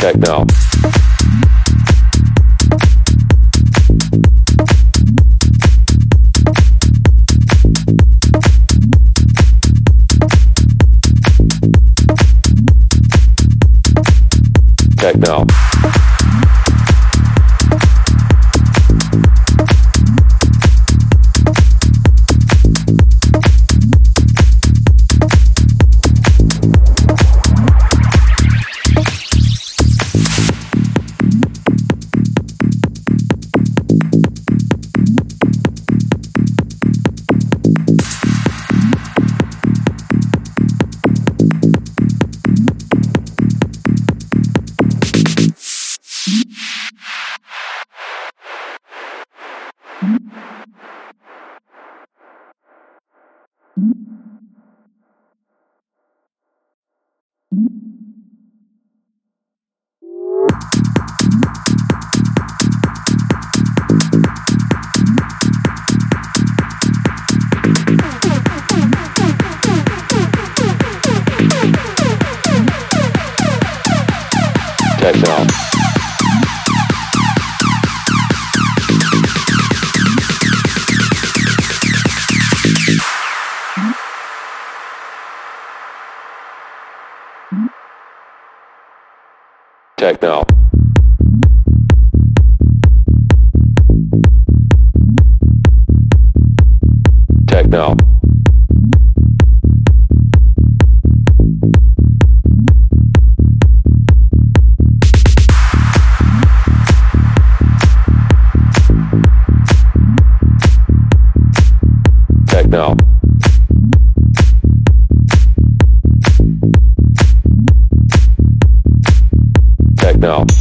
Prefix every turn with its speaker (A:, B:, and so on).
A: Techno. Techno. Mm-hmm. Techno. Techno. now.